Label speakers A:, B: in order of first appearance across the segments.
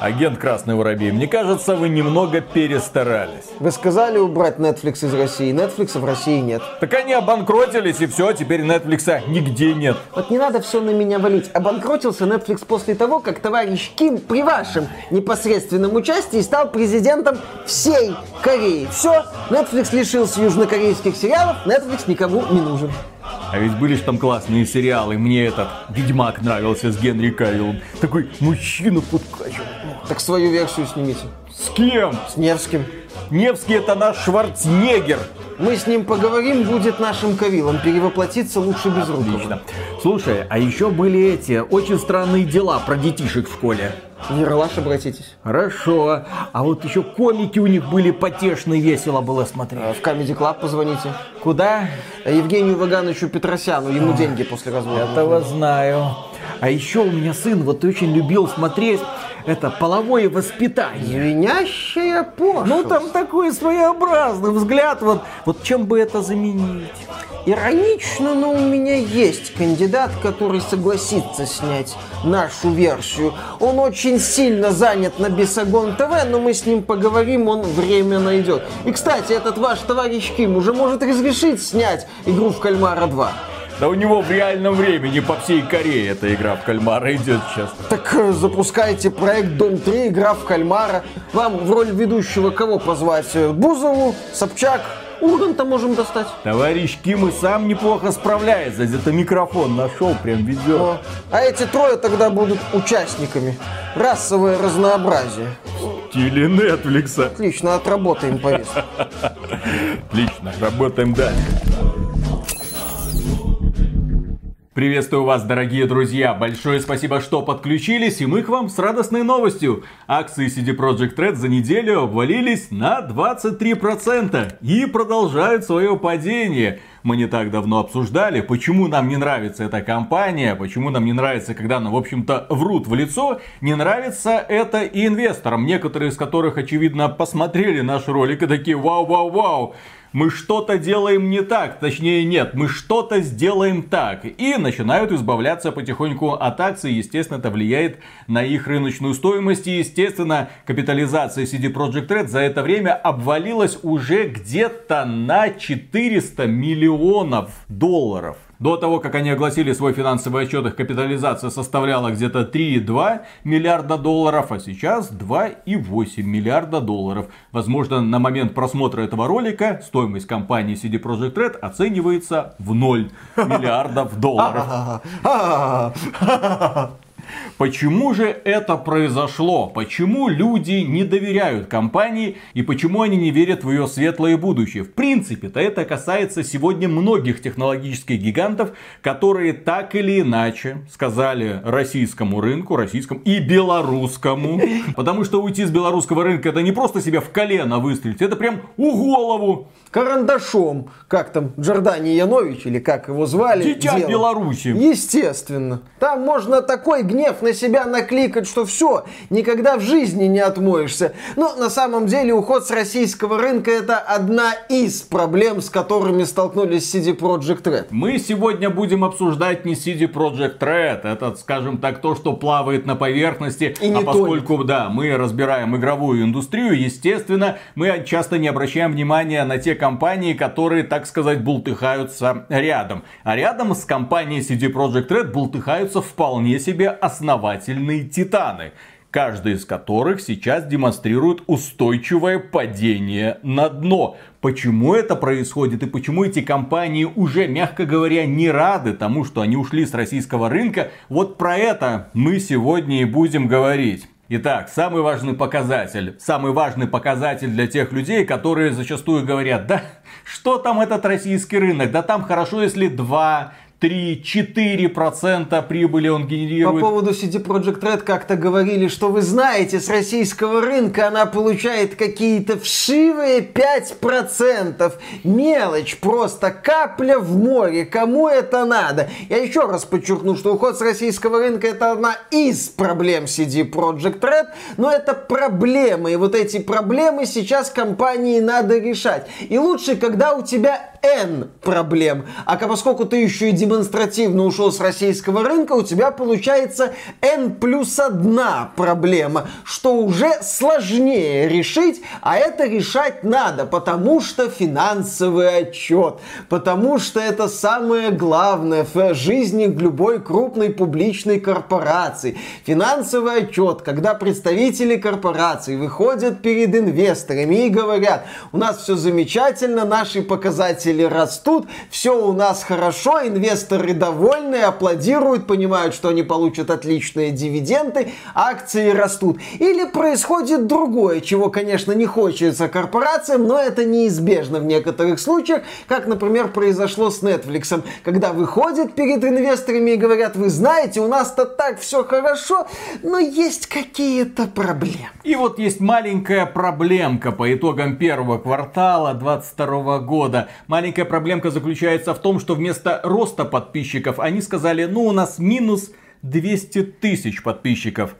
A: Агент Красный Воробей, мне кажется, вы немного перестарались.
B: Вы сказали убрать Netflix из России. Netflix в России нет.
A: Так они обанкротились, и все, теперь Netflix нигде нет.
B: Вот не надо все на меня валить. Обанкротился Netflix после того, как товарищ Ким при вашем непосредственном участии стал президентом всей Кореи. Все, Netflix лишился южнокорейских сериалов, Netflix никому не нужен.
A: А ведь были же там классные сериалы. Мне этот Ведьмак нравился с Генри Кавиллом. Такой мужчина подкачивал.
B: Так свою версию снимите.
A: С кем?
B: С Невским.
A: Невский это наш Шварценеггер.
B: Мы с ним поговорим, будет нашим Кавиллом. Перевоплотиться лучше без рук.
A: Отлично. Слушай, а еще были эти очень странные дела про детишек в школе.
B: В Ералаш обратитесь.
A: Хорошо. А вот еще комики у них были потешные, весело было смотреть.
B: А В Comedy Club позвоните.
A: Куда?
B: Евгению Вагановичу Петросяну. Ему деньги после развода.
A: Этого знаю. А еще у меня сын вот очень любил смотреть это половое воспитание.
B: Звенящая пошлость.
A: Ну там такой своеобразный взгляд, вот, вот чем бы это заменить?
B: Иронично, но у меня есть кандидат, который согласится снять нашу версию. Он очень сильно занят на Бесогон ТВ, но мы с ним поговорим, он время найдет. И, кстати, этот ваш товарищ Ким уже может разрешить снять игру в Кальмара 2.
A: Да у него в реальном времени по всей Корее эта игра в кальмара идет сейчас.
B: Так э, запускайте проект Дом 3, игра в кальмара. Вам в роль ведущего кого позвать? Э, Бузову, Собчак, Урганта можем достать.
A: Товарищ Ким и сам неплохо справляется. Где-то микрофон нашел, прям ведет.
B: О, А эти трое тогда будут участниками. Расовое разнообразие.
A: Стиле Нетфликса.
B: Отлично, отработаем повестку.
A: Отлично, работаем дальше. Приветствую вас, дорогие друзья! Большое спасибо, что подключились, и мы к вам с радостной новостью. Акции CD Projekt Red за неделю обвалились на 23% и продолжают свое падение. Мы не так давно обсуждали, почему нам не нравится эта компания, почему нам не нравится, когда нам, в общем-то, врут в лицо. Не нравится это и инвесторам, некоторые из которых, очевидно, посмотрели наш ролик и такие «Вау-вау-вау!» мы что-то делаем не так, точнее нет, мы что-то сделаем так. И начинают избавляться потихоньку от акций, естественно, это влияет на их рыночную стоимость. И, естественно, капитализация CD Projekt Red за это время обвалилась уже где-то на 400 миллионов долларов. До того, как они огласили свой финансовый отчет, их капитализация составляла где-то 3,2 миллиарда долларов, а сейчас 2,8 миллиарда долларов. Возможно, на момент просмотра этого ролика стоимость компании CD Projekt Red оценивается в 0 миллиардов долларов. Почему же это произошло? Почему люди не доверяют компании и почему они не верят в ее светлое будущее? В принципе-то это касается сегодня многих технологических гигантов, которые так или иначе сказали российскому рынку, российскому и белорусскому. Потому что уйти с белорусского рынка это не просто себя в колено выстрелить, это прям у голову.
B: Карандашом, как там, Джордани Янович, или как его звали.
A: Дитя
B: делал.
A: Беларуси.
B: Естественно. Там можно такой гнев на себя накликать, что все, никогда в жизни не отмоешься. Но на самом деле уход с российского рынка это одна из проблем, с которыми столкнулись CD Projekt Red.
A: Мы сегодня будем обсуждать не CD Projekt Red, это, скажем так, то, что плавает на поверхности.
B: И
A: а поскольку, да, мы разбираем игровую индустрию, естественно, мы часто не обращаем внимания на те компании, которые, так сказать, бултыхаются рядом. А рядом с компанией CD Projekt Red бултыхаются вполне себе основательные титаны каждый из которых сейчас демонстрирует устойчивое падение на дно. Почему это происходит и почему эти компании уже, мягко говоря, не рады тому, что они ушли с российского рынка, вот про это мы сегодня и будем говорить. Итак, самый важный показатель. Самый важный показатель для тех людей, которые зачастую говорят, да, что там этот российский рынок, да там хорошо, если 2, 3-4% прибыли он
B: По
A: генерирует.
B: поводу CD Projekt Red как-то говорили, что вы знаете, с российского рынка она получает какие-то вшивые 5%. Мелочь, просто капля в море. Кому это надо? Я еще раз подчеркну, что уход с российского рынка это одна из проблем CD Projekt Red, но это проблемы. И вот эти проблемы сейчас компании надо решать. И лучше, когда у тебя N проблем. А поскольку ты еще и демонстративно ушел с российского рынка, у тебя получается N плюс одна проблема, что уже сложнее решить, а это решать надо, потому что финансовый отчет, потому что это самое главное в жизни любой крупной публичной корпорации. Финансовый отчет, когда представители корпорации выходят перед инвесторами и говорят, у нас все замечательно, наши показатели растут, все у нас хорошо, инвесторы довольны, аплодируют, понимают, что они получат отличные дивиденды, акции растут. Или происходит другое, чего, конечно, не хочется корпорациям, но это неизбежно в некоторых случаях, как, например, произошло с Netflix, когда выходят перед инвесторами и говорят, вы знаете, у нас-то так все хорошо, но есть какие-то проблемы.
A: И вот есть маленькая проблемка по итогам первого квартала 2022 года. Проблемка заключается в том, что вместо роста подписчиков они сказали, ну у нас минус 200 тысяч подписчиков.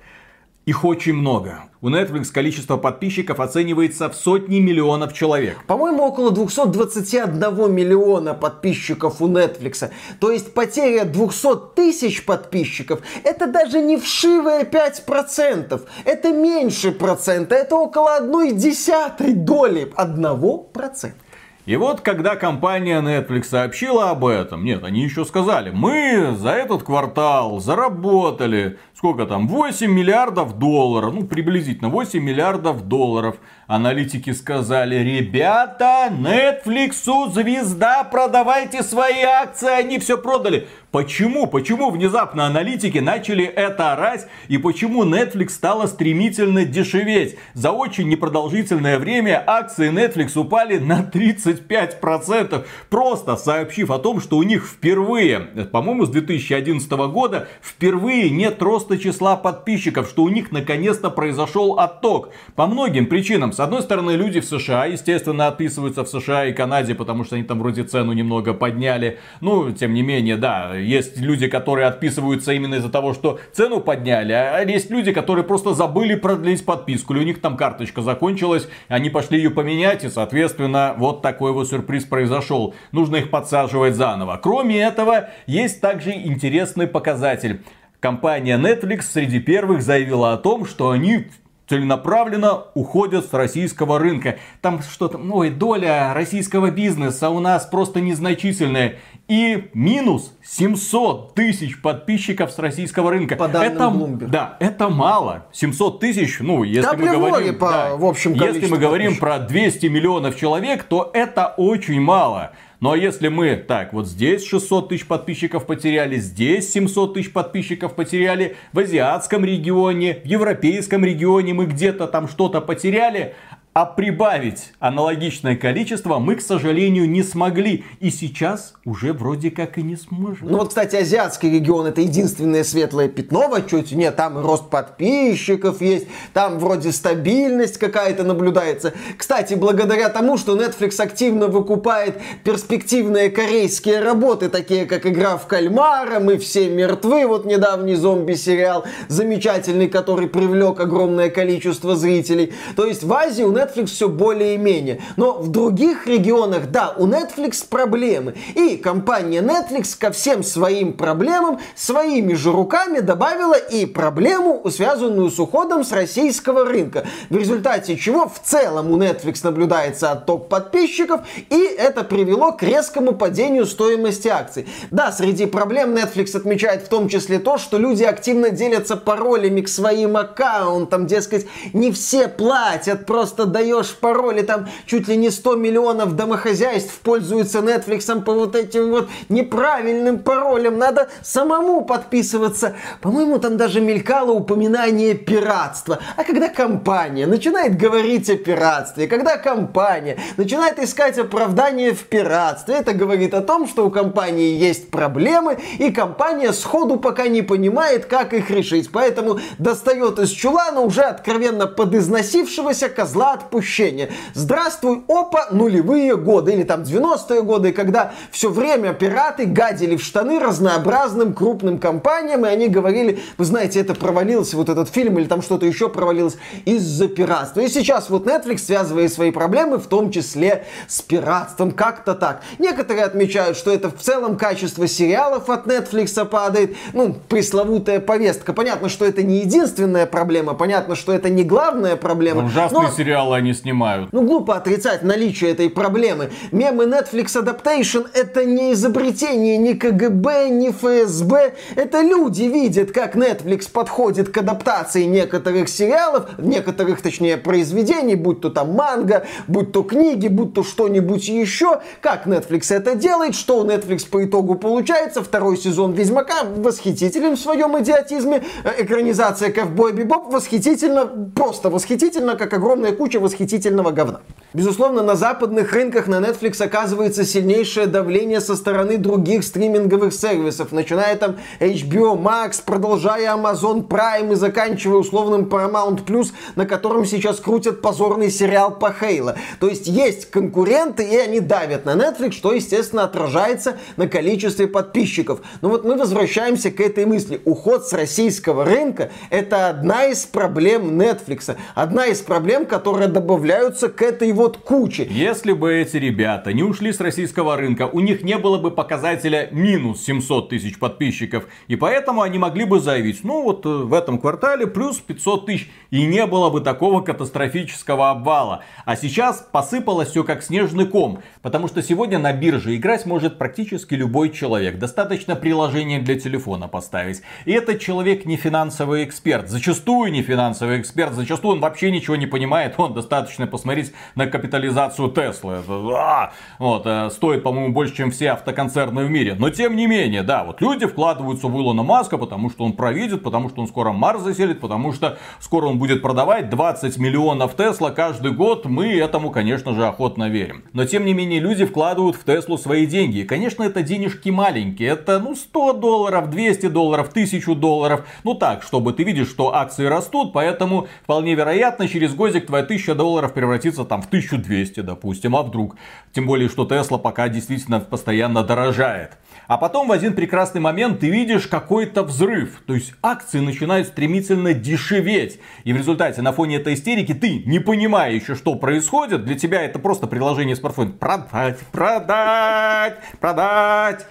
A: Их очень много. У Netflix количество подписчиков оценивается в сотни миллионов человек.
B: По-моему, около 221 миллиона подписчиков у Netflix. То есть потеря 200 тысяч подписчиков это даже не вшивые 5%. Это меньше процента. Это около одной десятой доли одного процента.
A: И вот, когда компания Netflix сообщила об этом, нет, они еще сказали, мы за этот квартал заработали, сколько там, 8 миллиардов долларов, ну, приблизительно 8 миллиардов долларов. Аналитики сказали, ребята, Netflix звезда, продавайте свои акции, они все продали. Почему? Почему внезапно аналитики начали это орать? И почему Netflix стала стремительно дешеветь? За очень непродолжительное время акции Netflix упали на 35%. Просто сообщив о том, что у них впервые, по-моему, с 2011 года, впервые нет роста числа подписчиков, что у них наконец-то произошел отток. По многим причинам. С одной стороны, люди в США, естественно, отписываются в США и Канаде, потому что они там вроде цену немного подняли. Ну, тем не менее, да, есть люди, которые отписываются именно из-за того, что цену подняли, а есть люди, которые просто забыли продлить подписку, или у них там карточка закончилась, они пошли ее поменять, и, соответственно, вот такой вот сюрприз произошел. Нужно их подсаживать заново. Кроме этого, есть также интересный показатель. Компания Netflix среди первых заявила о том, что они целенаправленно уходят с российского рынка. Там что-то, ой, доля российского бизнеса у нас просто незначительная. И минус 700 тысяч подписчиков с российского рынка.
B: По данным
A: это,
B: Bloomberg.
A: Да, это мало. 700 тысяч, ну, если мы говорим,
B: по,
A: да,
B: в общем
A: если мы говорим про 200 миллионов человек, то это очень мало. Ну а если мы, так, вот здесь 600 тысяч подписчиков потеряли, здесь 700 тысяч подписчиков потеряли, в азиатском регионе, в европейском регионе мы где-то там что-то потеряли, а прибавить аналогичное количество мы, к сожалению, не смогли. И сейчас уже вроде как и не сможем.
B: Ну вот, кстати, азиатский регион это единственное светлое пятно в отчете. Нет, там рост подписчиков есть, там вроде стабильность какая-то наблюдается. Кстати, благодаря тому, что Netflix активно выкупает перспективные корейские работы, такие как «Игра в кальмара», «Мы все мертвы», вот недавний зомби-сериал, замечательный, который привлек огромное количество зрителей. То есть в Азии у Netflix все более-менее. Но в других регионах, да, у Netflix проблемы. И компания Netflix ко всем своим проблемам своими же руками добавила и проблему, связанную с уходом с российского рынка. В результате чего в целом у Netflix наблюдается отток подписчиков, и это привело к резкому падению стоимости акций. Да, среди проблем Netflix отмечает в том числе то, что люди активно делятся паролями к своим аккаунтам, дескать, не все платят, просто даешь пароли, там чуть ли не 100 миллионов домохозяйств пользуются Netflix по вот этим вот неправильным паролям. Надо самому подписываться. По-моему, там даже мелькало упоминание пиратства. А когда компания начинает говорить о пиратстве, когда компания начинает искать оправдание в пиратстве, это говорит о том, что у компании есть проблемы, и компания сходу пока не понимает, как их решить. Поэтому достает из чулана уже откровенно подизносившегося козла отпущения. Здравствуй, опа, нулевые годы или там 90-е годы, когда все время пираты гадили в штаны разнообразным крупным компаниям, и они говорили, вы знаете, это провалился вот этот фильм или там что-то еще провалилось из-за пиратства. И сейчас вот Netflix связывает свои проблемы, в том числе с пиратством, как-то так. Некоторые отмечают, что это в целом качество сериалов от Netflix падает, ну, пресловутая повестка. Понятно, что это не единственная проблема, понятно, что это не главная проблема.
A: Ужасные но... сериалы они снимают.
B: Ну, глупо отрицать наличие этой проблемы. Мемы Netflix Adaptation это не изобретение ни КГБ, ни ФСБ. Это люди видят, как Netflix подходит к адаптации некоторых сериалов, некоторых, точнее, произведений, будь то там манга, будь то книги, будь то что-нибудь еще. Как Netflix это делает, что у Netflix по итогу получается. Второй сезон Ведьмака восхитителен в своем идиотизме. Э, экранизация Ковбой Бибоп восхитительно, просто восхитительно, как огромная куча восхитительного говна. Безусловно, на западных рынках на Netflix оказывается сильнейшее давление со стороны других стриминговых сервисов, начиная там HBO Max, продолжая Amazon Prime и заканчивая условным Paramount Plus, на котором сейчас крутят позорный сериал по Хейла. То есть есть конкуренты, и они давят на Netflix, что, естественно, отражается на количестве подписчиков. Но вот мы возвращаемся к этой мысли. Уход с российского рынка – это одна из проблем Netflix. Одна из проблем, которые добавляются к этой вот куче.
A: Если бы эти ребята не ушли с российского рынка, у них не было бы показателя минус 700 тысяч подписчиков. И поэтому они могли бы заявить, ну вот э, в этом квартале плюс 500 тысяч. И не было бы такого катастрофического обвала. А сейчас посыпалось все как снежный ком. Потому что сегодня на бирже играть может практически любой человек. Достаточно приложение для телефона поставить. И этот человек не финансовый эксперт. Зачастую не финансовый эксперт. Зачастую он вообще ничего не понимает. Он достаточно посмотреть на капитализацию Теслы. А, вот, э, стоит, по-моему, больше, чем все автоконцерны в мире. Но тем не менее, да, вот люди вкладываются в Илона Маска, потому что он провидит, потому что он скоро Марс заселит, потому что скоро он будет продавать 20 миллионов Тесла каждый год. Мы этому, конечно же, охотно верим. Но тем не менее, люди вкладывают в Теслу свои деньги. И, конечно, это денежки маленькие. Это, ну, 100 долларов, 200 долларов, 1000 долларов. Ну так, чтобы ты видишь, что акции растут, поэтому вполне вероятно, через годик твоя 1000 долларов превратится там в 1200, допустим, а вдруг? Тем более, что Тесла пока действительно постоянно дорожает. А потом в один прекрасный момент ты видишь какой-то взрыв. То есть акции начинают стремительно дешеветь. И в результате на фоне этой истерики ты, не понимая еще, что происходит, для тебя это просто приложение смартфона. Продать, продать, продать.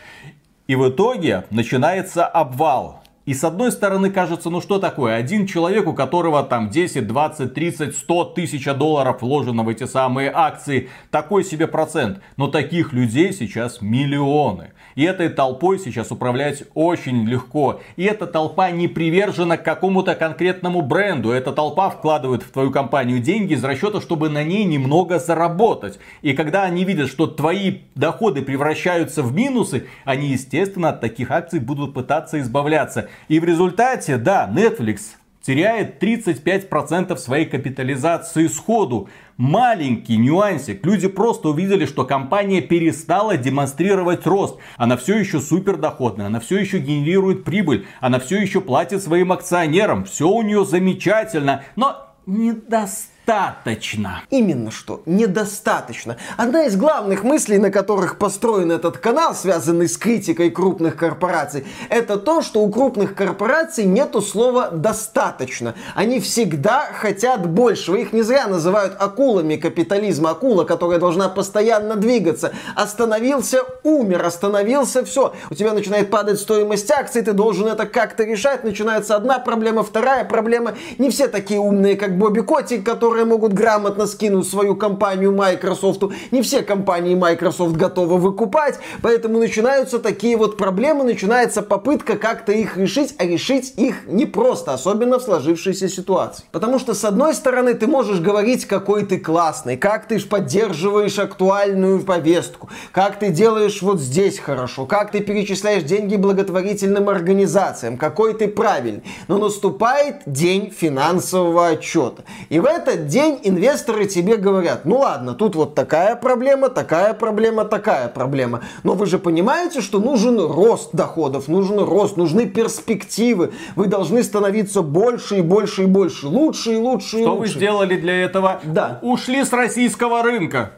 A: И в итоге начинается обвал. И с одной стороны кажется, ну что такое, один человек, у которого там 10, 20, 30, 100 тысяч долларов вложено в эти самые акции, такой себе процент. Но таких людей сейчас миллионы. И этой толпой сейчас управлять очень легко. И эта толпа не привержена к какому-то конкретному бренду. Эта толпа вкладывает в твою компанию деньги из расчета, чтобы на ней немного заработать. И когда они видят, что твои доходы превращаются в минусы, они, естественно, от таких акций будут пытаться избавляться. И в результате, да, Netflix теряет 35% своей капитализации сходу. Маленький нюансик. Люди просто увидели, что компания перестала демонстрировать рост. Она все еще супер доходная, она все еще генерирует прибыль, она все еще платит своим акционерам. Все у нее замечательно, но недостаточно недостаточно.
B: Именно что, недостаточно. Одна из главных мыслей, на которых построен этот канал, связанный с критикой крупных корпораций, это то, что у крупных корпораций нету слова «достаточно». Они всегда хотят большего. Их не зря называют акулами капитализма. Акула, которая должна постоянно двигаться. Остановился, умер, остановился, все. У тебя начинает падать стоимость акций, ты должен это как-то решать. Начинается одна проблема, вторая проблема. Не все такие умные, как Бобби Котик, который которые могут грамотно скинуть свою компанию Microsoft. Не все компании Microsoft готовы выкупать, поэтому начинаются такие вот проблемы, начинается попытка как-то их решить, а решить их непросто, особенно в сложившейся ситуации. Потому что с одной стороны ты можешь говорить, какой ты классный, как ты поддерживаешь актуальную повестку, как ты делаешь вот здесь хорошо, как ты перечисляешь деньги благотворительным организациям, какой ты правильный. Но наступает день финансового отчета. И в этот этот день инвесторы тебе говорят, ну ладно, тут вот такая проблема, такая проблема, такая проблема. Но вы же понимаете, что нужен рост доходов, нужен рост, нужны перспективы. Вы должны становиться больше и больше и больше, лучше и лучше и
A: Что
B: лучше.
A: вы сделали для этого?
B: Да.
A: Ушли с российского рынка.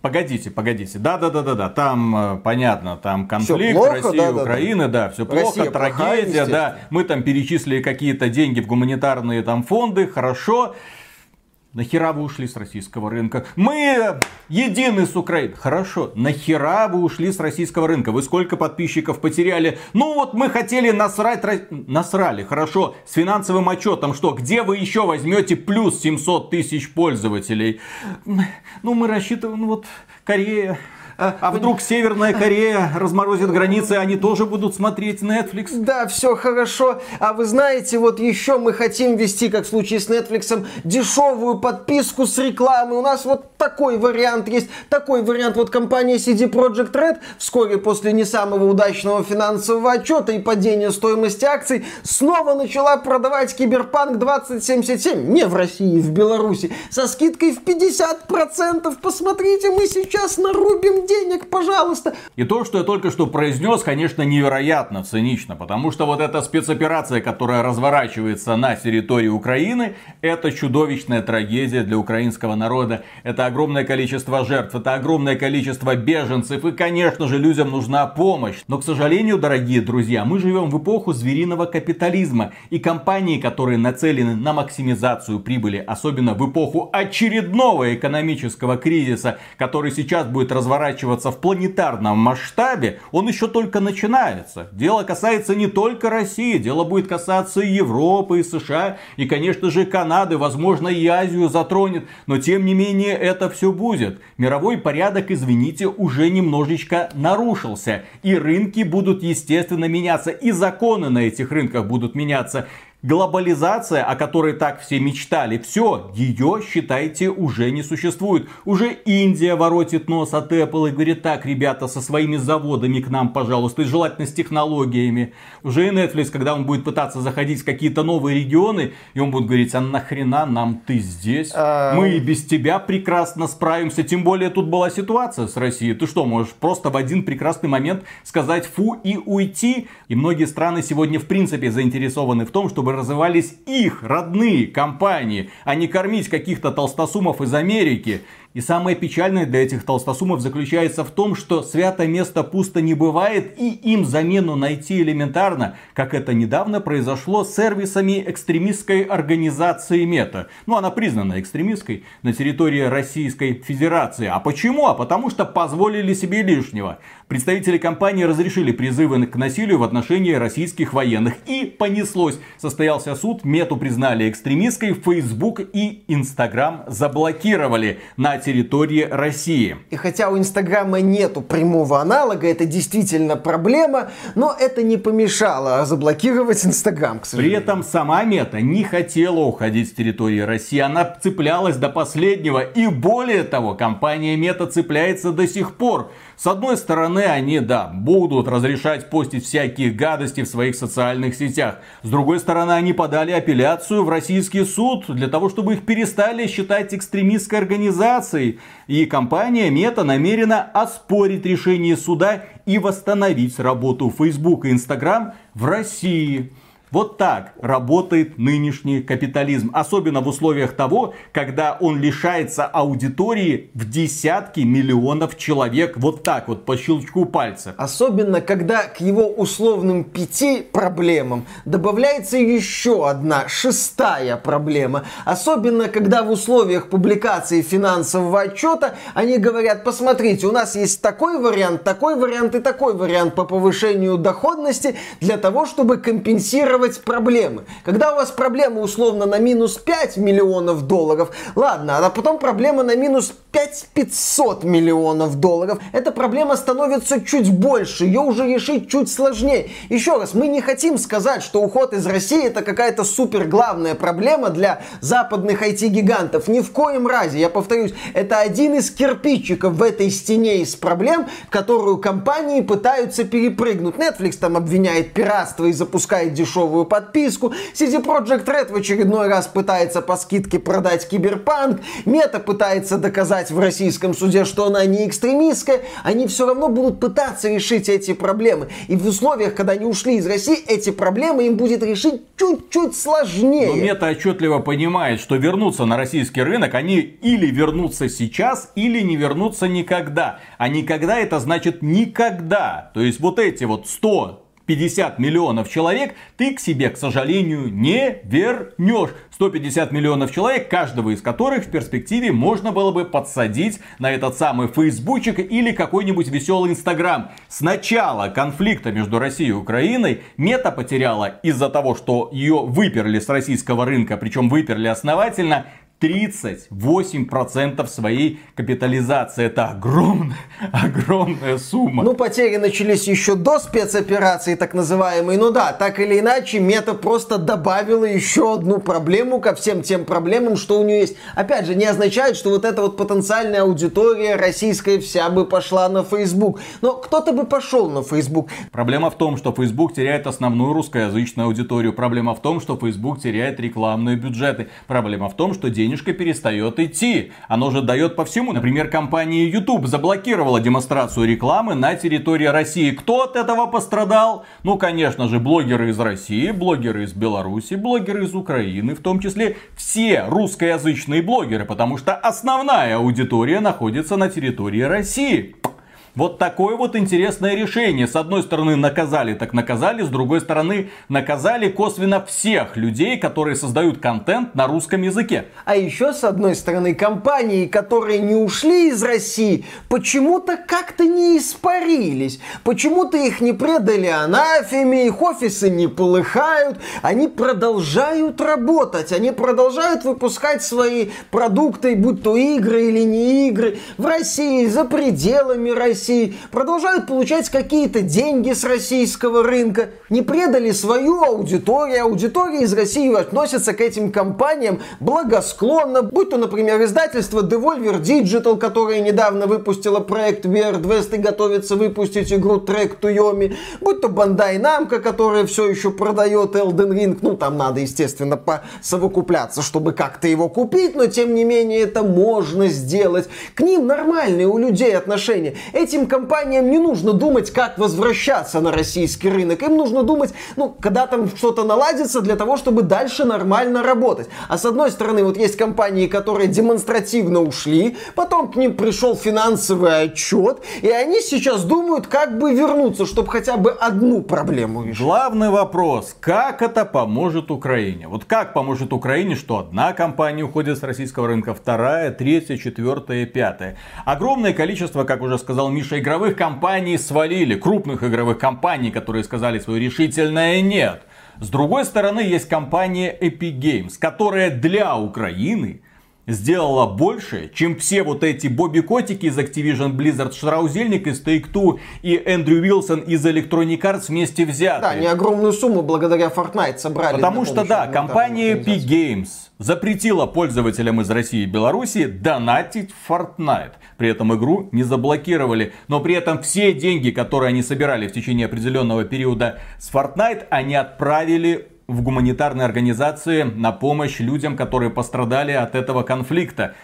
A: Погодите, погодите. Да, да, да, да, да. Там э, понятно, там конфликт
B: плохо,
A: России
B: да,
A: и
B: да,
A: Украины, да, все плохо,
B: Россия плохая,
A: трагедия, да.
B: естественно.
A: Мы там перечислили какие-то деньги в гуманитарные там фонды, хорошо. Нахера вы ушли с российского рынка? Мы едины с Украиной. Хорошо, нахера вы ушли с российского рынка? Вы сколько подписчиков потеряли? Ну вот мы хотели насрать... Насрали, хорошо. С финансовым отчетом что? Где вы еще возьмете плюс 700 тысяч пользователей? Ну мы рассчитываем, ну вот Корея... А вдруг Северная Корея разморозит границы, они тоже будут смотреть Netflix?
B: Да, все хорошо. А вы знаете, вот еще мы хотим вести, как в случае с Netflix, дешевую подписку с рекламой. У нас вот такой вариант есть. Такой вариант. Вот компания CD Projekt Red вскоре после не самого удачного финансового отчета и падения стоимости акций снова начала продавать Киберпанк 2077 не в России, в Беларуси, со скидкой в 50%. Посмотрите, мы сейчас нарубим денег, пожалуйста.
A: И то, что я только что произнес, конечно, невероятно цинично, потому что вот эта спецоперация, которая разворачивается на территории Украины, это чудовищная трагедия для украинского народа. Это огромное количество жертв, это огромное количество беженцев, и, конечно же, людям нужна помощь. Но, к сожалению, дорогие друзья, мы живем в эпоху звериного капитализма, и компании, которые нацелены на максимизацию прибыли, особенно в эпоху очередного экономического кризиса, который сейчас будет разворачиваться в планетарном масштабе, он еще только начинается. Дело касается не только России, дело будет касаться и Европы, и США, и, конечно же, Канады, возможно, и Азию затронет, но тем не менее это все будет. Мировой порядок, извините, уже немножечко нарушился, и рынки будут, естественно, меняться, и законы на этих рынках будут меняться. Глобализация, о которой так все мечтали, все, ее, считайте, уже не существует. Уже Индия воротит нос от Apple и говорит, так, ребята, со своими заводами к нам, пожалуйста, и желательно с технологиями. Уже и Netflix, когда он будет пытаться заходить в какие-то новые регионы, и он будет говорить, а нахрена нам ты здесь?
B: А,
A: Мы и без тебя прекрасно справимся. Тем более тут была ситуация с Россией. Ты что, можешь просто в один прекрасный момент сказать фу и уйти? И многие страны сегодня в принципе заинтересованы в том, чтобы развивались их родные компании, а не кормить каких-то толстосумов из Америки. И самое печальное для этих толстосумов заключается в том, что свято место пусто не бывает, и им замену найти элементарно, как это недавно произошло с сервисами экстремистской организации Мета. Ну, она признана экстремистской на территории Российской Федерации. А почему? А потому что позволили себе лишнего. Представители компании разрешили призывы к насилию в отношении российских военных. И понеслось. Состоялся суд, Мету признали экстремистской, Facebook и Instagram заблокировали на территории России.
B: И хотя у Инстаграма нету прямого аналога, это действительно проблема, но это не помешало заблокировать Инстаграм, к
A: При
B: сожалению.
A: этом сама Мета не хотела уходить с территории России. Она цеплялась до последнего. И более того, компания Мета цепляется до сих пор. С одной стороны, они, да, будут разрешать постить всякие гадости в своих социальных сетях. С другой стороны, они подали апелляцию в российский суд для того, чтобы их перестали считать экстремистской организацией. И компания Мета намерена оспорить решение суда и восстановить работу Facebook и Instagram в России. Вот так работает нынешний капитализм. Особенно в условиях того, когда он лишается аудитории в десятки миллионов человек. Вот так вот, по щелчку пальца.
B: Особенно, когда к его условным пяти проблемам добавляется еще одна, шестая проблема. Особенно, когда в условиях публикации финансового отчета они говорят, посмотрите, у нас есть такой вариант, такой вариант и такой вариант по повышению доходности для того, чтобы компенсировать проблемы. Когда у вас проблема условно на минус 5 миллионов долларов, ладно, а потом проблема на минус 5 500 миллионов долларов, эта проблема становится чуть больше, ее уже решить чуть сложнее. Еще раз, мы не хотим сказать, что уход из России это какая-то супер главная проблема для западных IT-гигантов. Ни в коем разе, я повторюсь, это один из кирпичиков в этой стене из проблем, которую компании пытаются перепрыгнуть. Netflix там обвиняет пиратство и запускает дешевые дешевую подписку. CD Projekt Red в очередной раз пытается по скидке продать киберпанк. Мета пытается доказать в российском суде, что она не экстремистская. Они все равно будут пытаться решить эти проблемы. И в условиях, когда они ушли из России, эти проблемы им будет решить чуть-чуть сложнее. Но
A: Мета отчетливо понимает, что вернуться на российский рынок они или вернутся сейчас, или не вернутся никогда. А никогда это значит никогда. То есть вот эти вот 100 50 миллионов человек ты к себе, к сожалению, не вернешь. 150 миллионов человек, каждого из которых в перспективе можно было бы подсадить на этот самый фейсбучик или какой-нибудь веселый инстаграм. С начала конфликта между Россией и Украиной Мета потеряла из-за того, что ее выперли с российского рынка, причем выперли основательно, 38% своей капитализации. Это огромная, огромная сумма.
B: Ну, потери начались еще до спецоперации, так называемой. Ну да, так или иначе, Мета просто добавила еще одну проблему ко всем тем проблемам, что у нее есть. Опять же, не означает, что вот эта вот потенциальная аудитория российская вся бы пошла на Facebook. Но кто-то бы пошел на Facebook.
A: Проблема в том, что Facebook теряет основную русскоязычную аудиторию. Проблема в том, что Facebook теряет рекламные бюджеты. Проблема в том, что деньги денежка перестает идти. Оно же дает по всему. Например, компания YouTube заблокировала демонстрацию рекламы на территории России. Кто от этого пострадал? Ну, конечно же, блогеры из России, блогеры из Беларуси, блогеры из Украины, в том числе все русскоязычные блогеры, потому что основная аудитория находится на территории России. Вот такое вот интересное решение. С одной стороны наказали, так наказали, с другой стороны наказали косвенно всех людей, которые создают контент на русском языке.
B: А еще с одной стороны компании, которые не ушли из России, почему-то как-то не испарились. Почему-то их не предали анафеме, их офисы не полыхают, они продолжают работать, они продолжают выпускать свои продукты, будь то игры или не игры, в России, за пределами России России, продолжают получать какие-то деньги с российского рынка, не предали свою аудиторию. Аудитория из России относится к этим компаниям благосклонно, будь то, например, издательство Devolver Digital, которое недавно выпустило проект Weird West и готовится выпустить игру Track to Yomi, будь то Bandai Namco, которая все еще продает Elden Ring, ну там надо, естественно, совокупляться, чтобы как-то его купить, но тем не менее это можно сделать. К ним нормальные у людей отношения. Эти этим компаниям не нужно думать, как возвращаться на российский рынок. Им нужно думать, ну, когда там что-то наладится для того, чтобы дальше нормально работать. А с одной стороны, вот есть компании, которые демонстративно ушли, потом к ним пришел финансовый отчет, и они сейчас думают, как бы вернуться, чтобы хотя бы одну проблему решить.
A: Главный вопрос, как это поможет Украине? Вот как поможет Украине, что одна компания уходит с российского рынка, вторая, третья, четвертая, пятая. Огромное количество, как уже сказал Миша, игровых компаний свалили, крупных игровых компаний, которые сказали свое решительное нет. С другой стороны, есть компания Epic Games, которая для Украины сделала больше, чем все вот эти Бобби Котики из Activision Blizzard, Штраузельник из Take-Two и Эндрю Уилсон из Electronic Arts вместе взятые.
B: Да, не огромную сумму благодаря Fortnite собрали.
A: Потому что, да, компания Epic Games запретила пользователям из России и Беларуси донатить в Fortnite. При этом игру не заблокировали. Но при этом все деньги, которые они собирали в течение определенного периода с Fortnite, они отправили в гуманитарные организации на помощь людям, которые пострадали от этого конфликта.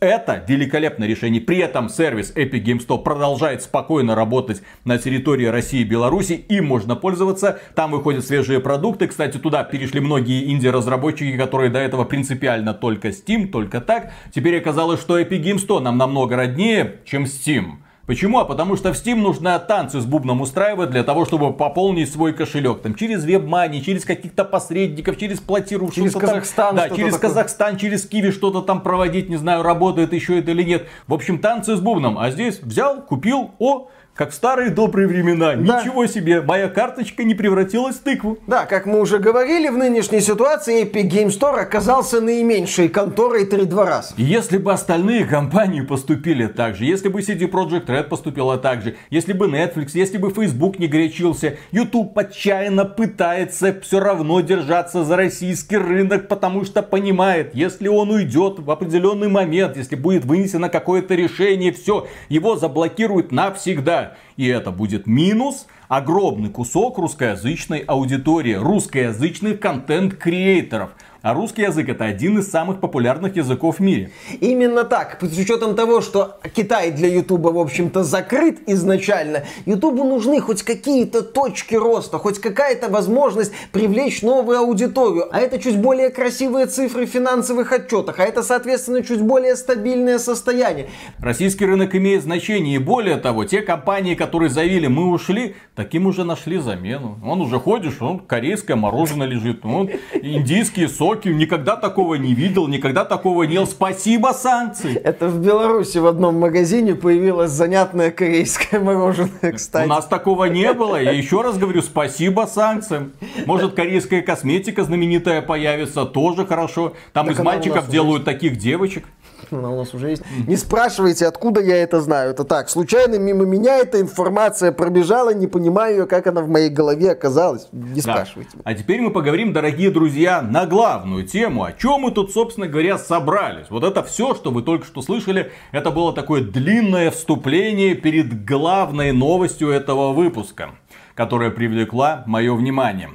A: Это великолепное решение. При этом сервис Epic Games Store продолжает спокойно работать на территории России и Беларуси. Им можно пользоваться. Там выходят свежие продукты. Кстати, туда перешли многие инди-разработчики, которые до этого принципиально только Steam, только так. Теперь оказалось, что Epic Games Store нам намного роднее, чем Steam. Почему? А потому что в Steam нужно танцы с бубном устраивать для того, чтобы пополнить свой кошелек. Там через WebMoney, через каких-то посредников, через платировщиков.
B: Через Казахстан.
A: Там, да, через такое. Казахстан, через Киви что-то там проводить. Не знаю, работает еще это или нет. В общем, танцы с бубном. А здесь взял, купил, о, как в старые добрые времена. Да. Ничего себе, моя карточка не превратилась в тыкву.
B: Да, как мы уже говорили, в нынешней ситуации Epic Game Store оказался наименьшей конторой 3-2 раз.
A: Если бы остальные компании поступили так же, если бы CD Projekt Red поступила так же, если бы Netflix, если бы Facebook не горячился, YouTube отчаянно пытается все равно держаться за российский рынок, потому что понимает, если он уйдет в определенный момент, если будет вынесено какое-то решение, все, его заблокируют навсегда и это будет минус, огромный кусок русскоязычной аудитории, русскоязычных контент-креаторов – а русский язык это один из самых популярных языков в мире.
B: Именно так. С учетом того, что Китай для Ютуба, в общем-то, закрыт изначально, Ютубу нужны хоть какие-то точки роста, хоть какая-то возможность привлечь новую аудиторию. А это чуть более красивые цифры в финансовых отчетах, а это, соответственно, чуть более стабильное состояние.
A: Российский рынок имеет значение, и более того, те компании, которые заявили, мы ушли, таким уже нашли замену. Он уже ходишь, он корейское мороженое лежит, он индийские соки шоке, никогда такого не видел, никогда такого не ел. Спасибо санкции.
B: Это в Беларуси в одном магазине появилось занятное корейское мороженое, кстати.
A: У нас такого не было. Я еще раз говорю, спасибо санкциям. Может, корейская косметика знаменитая появится, тоже хорошо. Там так из мальчиков делают таких девочек.
B: Она у нас уже есть. Не спрашивайте, откуда я это знаю. Это так, случайно мимо меня эта информация пробежала, не понимаю ее, как она в моей голове оказалась. Не спрашивайте. Да.
A: А теперь мы поговорим, дорогие друзья, на главную тему. О чем мы тут, собственно говоря, собрались. Вот это все, что вы только что слышали, это было такое длинное вступление перед главной новостью этого выпуска, которая привлекла мое внимание.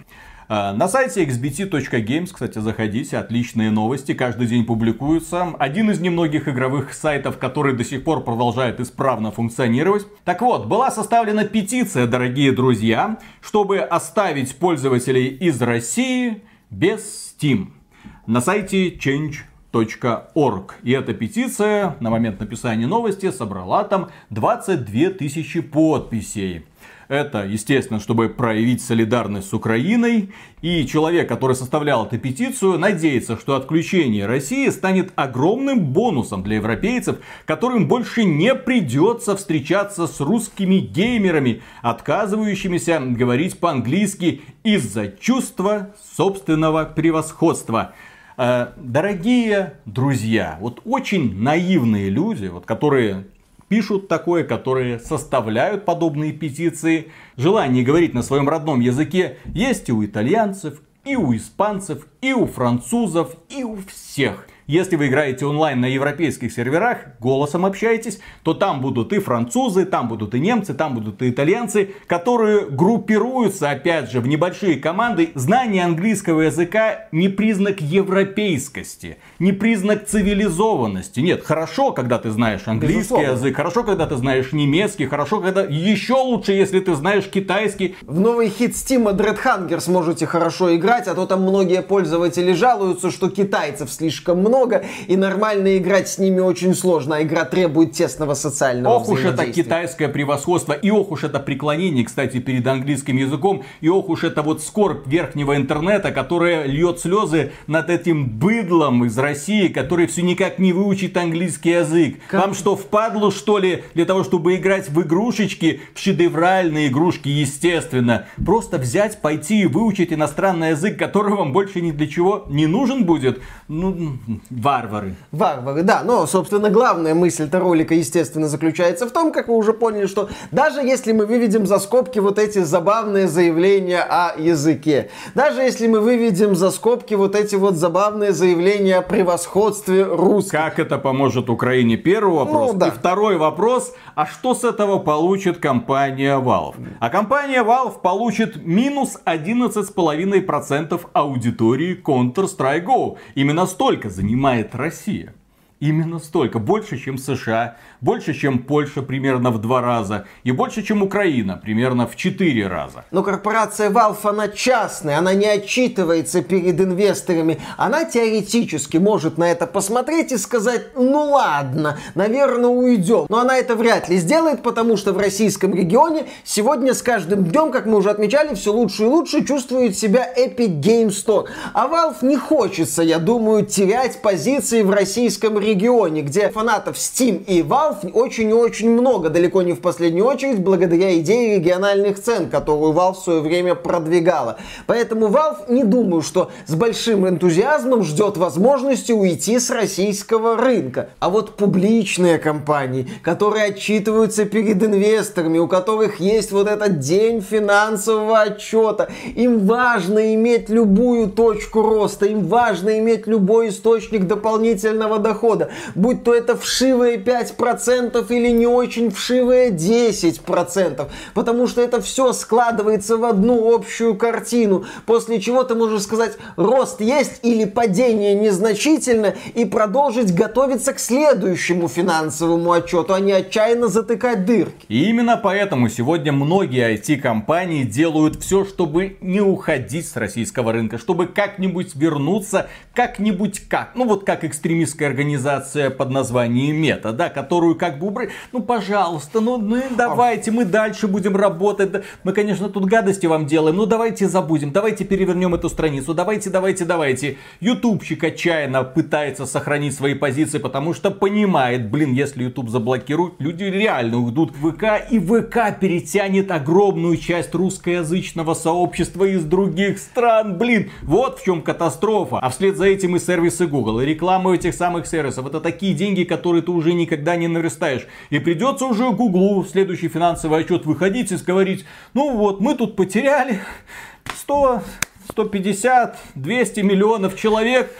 A: А, на сайте xbt.games, кстати, заходите, отличные новости, каждый день публикуются. Один из немногих игровых сайтов, который до сих пор продолжает исправно функционировать. Так вот, была составлена петиция, дорогие друзья, чтобы оставить пользователей из России без Steam. На сайте change.org. И эта петиция на момент написания новости собрала там 22 тысячи подписей. Это, естественно, чтобы проявить солидарность с Украиной. И человек, который составлял эту петицию, надеется, что отключение России станет огромным бонусом для европейцев, которым больше не придется встречаться с русскими геймерами, отказывающимися говорить по-английски из-за чувства собственного превосходства. Э, дорогие друзья, вот очень наивные люди, вот, которые пишут такое, которые составляют подобные петиции. Желание говорить на своем родном языке есть и у итальянцев, и у испанцев, и у французов, и у всех. Если вы играете онлайн на европейских серверах, голосом общаетесь, то там будут и французы, там будут и немцы, там будут и итальянцы, которые группируются, опять же, в небольшие команды. Знание английского языка не признак европейскости, не признак цивилизованности. Нет, хорошо, когда ты знаешь английский Безусловно. язык, хорошо, когда ты знаешь немецкий, хорошо, когда еще лучше, если ты знаешь китайский.
B: В новый хит Стима Hunger сможете хорошо играть, а то там многие пользователи жалуются, что китайцев слишком много много, и нормально играть с ними очень сложно, а игра требует тесного социального
A: Ох уж это китайское превосходство, и ох уж это преклонение, кстати, перед английским языком, и ох уж это вот скорбь верхнего интернета, которая льет слезы над этим быдлом из России, который все никак не выучит английский язык. Как? Вам что, впадло, что ли, для того, чтобы играть в игрушечки, в шедевральные игрушки, естественно. Просто взять, пойти и выучить иностранный язык, который вам больше ни для чего не нужен будет. Ну, Варвары.
B: Варвары, да. Но, собственно, главная мысль этого ролика, естественно, заключается в том, как мы уже поняли, что даже если мы выведем за скобки вот эти забавные заявления о языке, даже если мы выведем за скобки вот эти вот забавные заявления о превосходстве русских.
A: Как это поможет Украине? Первый вопрос. Ну, да. И второй вопрос, а что с этого получит компания Valve? А компания Valve получит минус 11,5% аудитории Counter-Strike Go. Именно столько занимает занимает Россия. Именно столько, больше, чем США, больше, чем Польша примерно в два раза и больше, чем Украина примерно в четыре раза.
B: Но корпорация Valve, она частная, она не отчитывается перед инвесторами. Она теоретически может на это посмотреть и сказать, ну ладно, наверное, уйдем. Но она это вряд ли сделает, потому что в российском регионе сегодня с каждым днем, как мы уже отмечали, все лучше и лучше чувствует себя Epic Game Store. А Valve не хочется, я думаю, терять позиции в российском регионе регионе, где фанатов Steam и Valve очень и очень много, далеко не в последнюю очередь, благодаря идее региональных цен, которую Valve в свое время продвигала. Поэтому Valve не думаю, что с большим энтузиазмом ждет возможности уйти с российского рынка. А вот публичные компании, которые отчитываются перед инвесторами, у которых есть вот этот день финансового отчета, им важно иметь любую точку роста, им важно иметь любой источник дополнительного дохода, года, будь то это вшивые 5% или не очень вшивые 10%, потому что это все складывается в одну общую картину, после чего ты можешь сказать, рост есть или падение незначительно, и продолжить готовиться к следующему финансовому отчету, а не отчаянно затыкать дырки.
A: И именно поэтому сегодня многие IT-компании делают все, чтобы не уходить с российского рынка, чтобы как-нибудь вернуться, как-нибудь как. Ну вот как экстремистская организация под названием Мета, да, которую как бы убрать. Ну пожалуйста, ну, ну давайте, мы дальше будем работать. Мы, конечно, тут гадости вам делаем, но давайте забудем, давайте перевернем эту страницу, давайте, давайте, давайте. Ютубчик отчаянно пытается сохранить свои позиции, потому что понимает, блин, если YouTube заблокируют, люди реально уйдут в ВК, и ВК перетянет огромную часть русскоязычного сообщества из других стран. Блин, вот в чем катастрофа. А вслед за этим и сервисы Google, и реклама этих самых сервисов. Это такие деньги, которые ты уже никогда не наверстаешь. И придется уже Google в следующий финансовый отчет выходить и говорить, ну вот, мы тут потеряли 100, 150, 200 миллионов человек,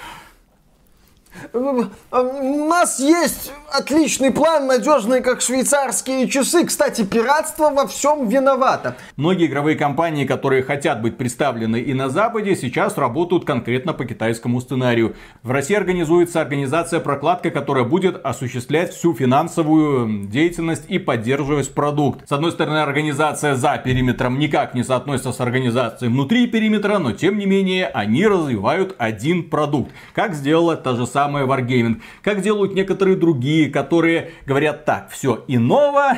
B: у нас есть отличный план, надежный, как швейцарские часы. Кстати, пиратство во всем виновато.
A: Многие игровые компании, которые хотят быть представлены и на Западе, сейчас работают конкретно по китайскому сценарию. В России организуется организация прокладка, которая будет осуществлять всю финансовую деятельность и поддерживать продукт. С одной стороны, организация за периметром никак не соотносится с организацией внутри периметра, но тем не менее они развивают один продукт. Как сделала та же самая самое Wargaming. Как делают некоторые другие, которые говорят так, все, иного,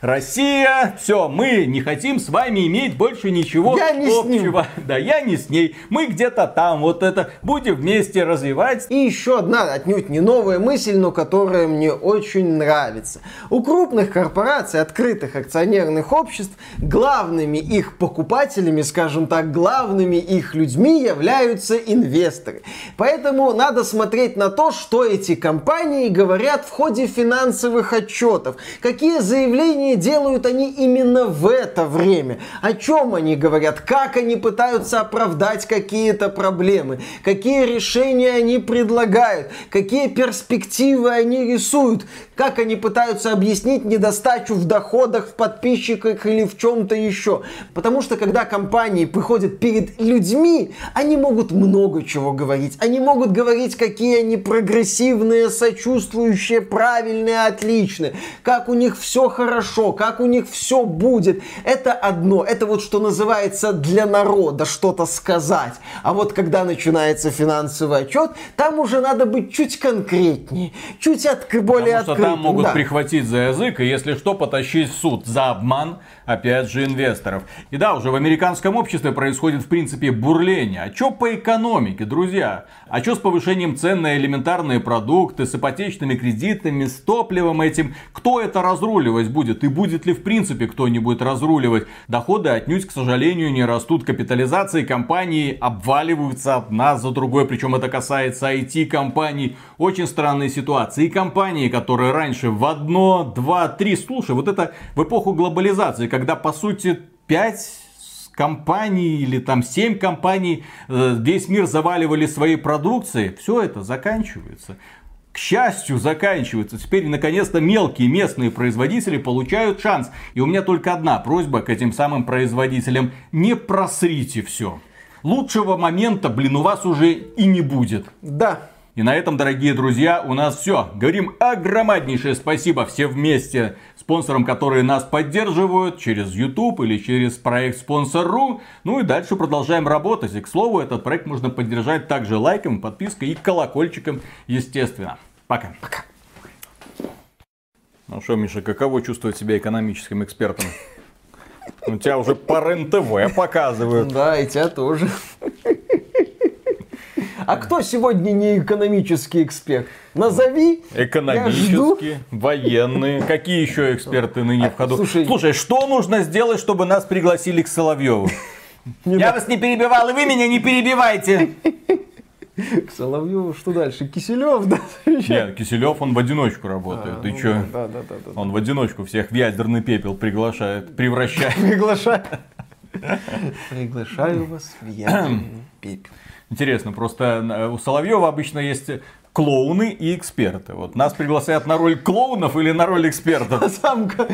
A: Россия, все, мы не хотим с вами иметь больше ничего
B: я не общего. С ним.
A: Да, я не с ней. Мы где-то там, вот это, будем вместе развивать.
B: И еще одна, отнюдь не новая мысль, но которая мне очень нравится. У крупных корпораций, открытых акционерных обществ, главными их покупателями, скажем так, главными их людьми являются инвесторы. Поэтому надо смотреть на то, что эти компании говорят в ходе финансовых отчетов. Какие заявления делают они именно в это время. О чем они говорят, как они пытаются оправдать какие-то проблемы, какие решения они предлагают, какие перспективы они рисуют, как они пытаются объяснить недостачу в доходах, в подписчиках или в чем-то еще. Потому что когда компании приходят перед людьми, они могут много чего говорить. Они могут говорить, какие они прогрессивные, сочувствующие, правильные, отличные, как у них все хорошо, как у них все будет. Это одно, это вот что называется для народа что-то сказать. А вот когда начинается финансовый отчет, там уже надо быть чуть конкретнее, чуть от, более
A: Потому что там могут да. прихватить за язык и если что потащить в суд за обман, опять же, инвесторов. И да, уже в американском обществе происходит в принципе бурление. А что по экономике, друзья? А что с повышением цен на элементарные продукты, с ипотечными кредитами, с топливом этим? Кто это разруливать будет? И будет ли в принципе кто-нибудь разруливать? Доходы отнюдь, к сожалению, не растут. Капитализации компаний обваливаются одна за другой. Причем это касается IT-компаний. Очень странные ситуации. И компании, которые раньше в одно, два, три... Слушай, вот это в эпоху глобализации, когда по сути пять компаний или там 7 компаний э, весь мир заваливали своей продукцией, все это заканчивается. К счастью, заканчивается. Теперь, наконец-то, мелкие местные производители получают шанс. И у меня только одна просьба к этим самым производителям. Не просрите все. Лучшего момента, блин, у вас уже и не будет.
B: Да,
A: и на этом, дорогие друзья, у нас все. Говорим огромнейшее спасибо все вместе спонсорам, которые нас поддерживают через YouTube или через проект Спонсор.ру. Ну и дальше продолжаем работать. И, к слову, этот проект можно поддержать также лайком, подпиской и колокольчиком, естественно. Пока.
B: Пока.
A: Ну что, Миша, каково чувствовать себя экономическим экспертом? У тебя уже по РЕН-ТВ показывают.
B: Да, и тебя тоже. А кто сегодня не экономический эксперт? Назови.
A: Экономические, военные. Какие еще эксперты ныне в ходу? Слушай, Слушай, что нужно сделать, чтобы нас пригласили к Соловьеву? Я вас не перебивал, и вы меня не перебивайте.
B: К Соловьеву что дальше? Киселев, да?
A: Нет, Киселев, он в одиночку работает. А, Ты ну, что?
B: Да, да, да, да.
A: Он в одиночку всех в ядерный пепел приглашает, превращает.
B: Приглашает. Приглашаю вас в ядерный пепел.
A: Интересно, просто у Соловьева обычно есть клоуны и эксперты. Вот нас пригласят на роль клоунов или на роль экспертов?
B: Самка.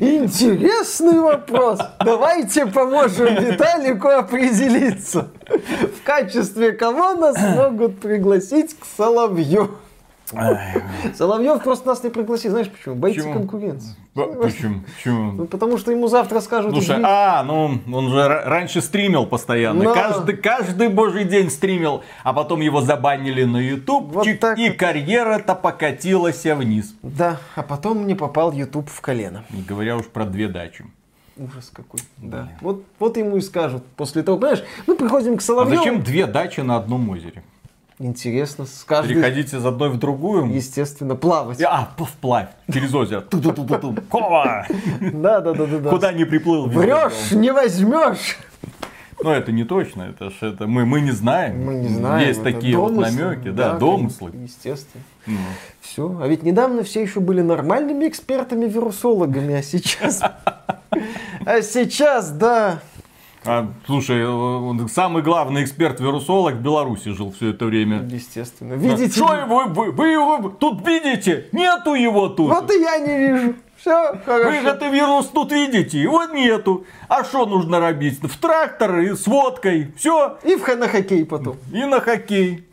B: Интересный вопрос. Давайте поможем Виталику определиться. В качестве кого нас могут пригласить к Соловью? Соловьев просто нас не пригласит. Знаешь почему? Боится конкуренции.
A: Почему? Почему?
B: Ну, потому что ему завтра скажут...
A: Слушай,
B: «Извини».
A: а, ну он же ра- раньше стримил постоянно.
B: Да.
A: Каждый, каждый божий день стримил, а потом его забанили на YouTube,
B: Вот так
A: и карьера-то покатилась вниз.
B: Да, а потом мне попал YouTube в колено.
A: Не говоря уж про две дачи.
B: Ужас какой. Да. Вот, вот ему и скажут. После того, понимаешь, мы приходим к
A: А
B: Соловьеву.
A: зачем две дачи на одном озере?
B: Интересно, с каждой,
A: Переходить из одной в другую?
B: естественно, плавать.
A: А, вплавь, через озеро. Кова!
B: Да, да, да, да, да.
A: Куда не приплыл?
B: Врешь, не возьмешь.
A: Ну, это не точно, это ж это мы, мы не знаем.
B: Мы не знаем.
A: Есть такие вот
B: домыслы.
A: намеки, да, домыслы.
B: Естественно.
A: Ну.
B: Все. А ведь недавно все еще были нормальными экспертами-вирусологами, а сейчас... А сейчас, да.
A: А, слушай, э, он самый главный эксперт-вирусолог в Беларуси жил все это время.
B: Естественно. Видите?
A: Что вы, вы, вы его тут видите? Нету его тут.
B: Вот и я не вижу. Все,
A: Вы
B: хорошо.
A: этот вирус тут видите, его нету. А что нужно робить? В трактор и с водкой. Все.
B: И в на хоккей потом.
A: И на хоккей.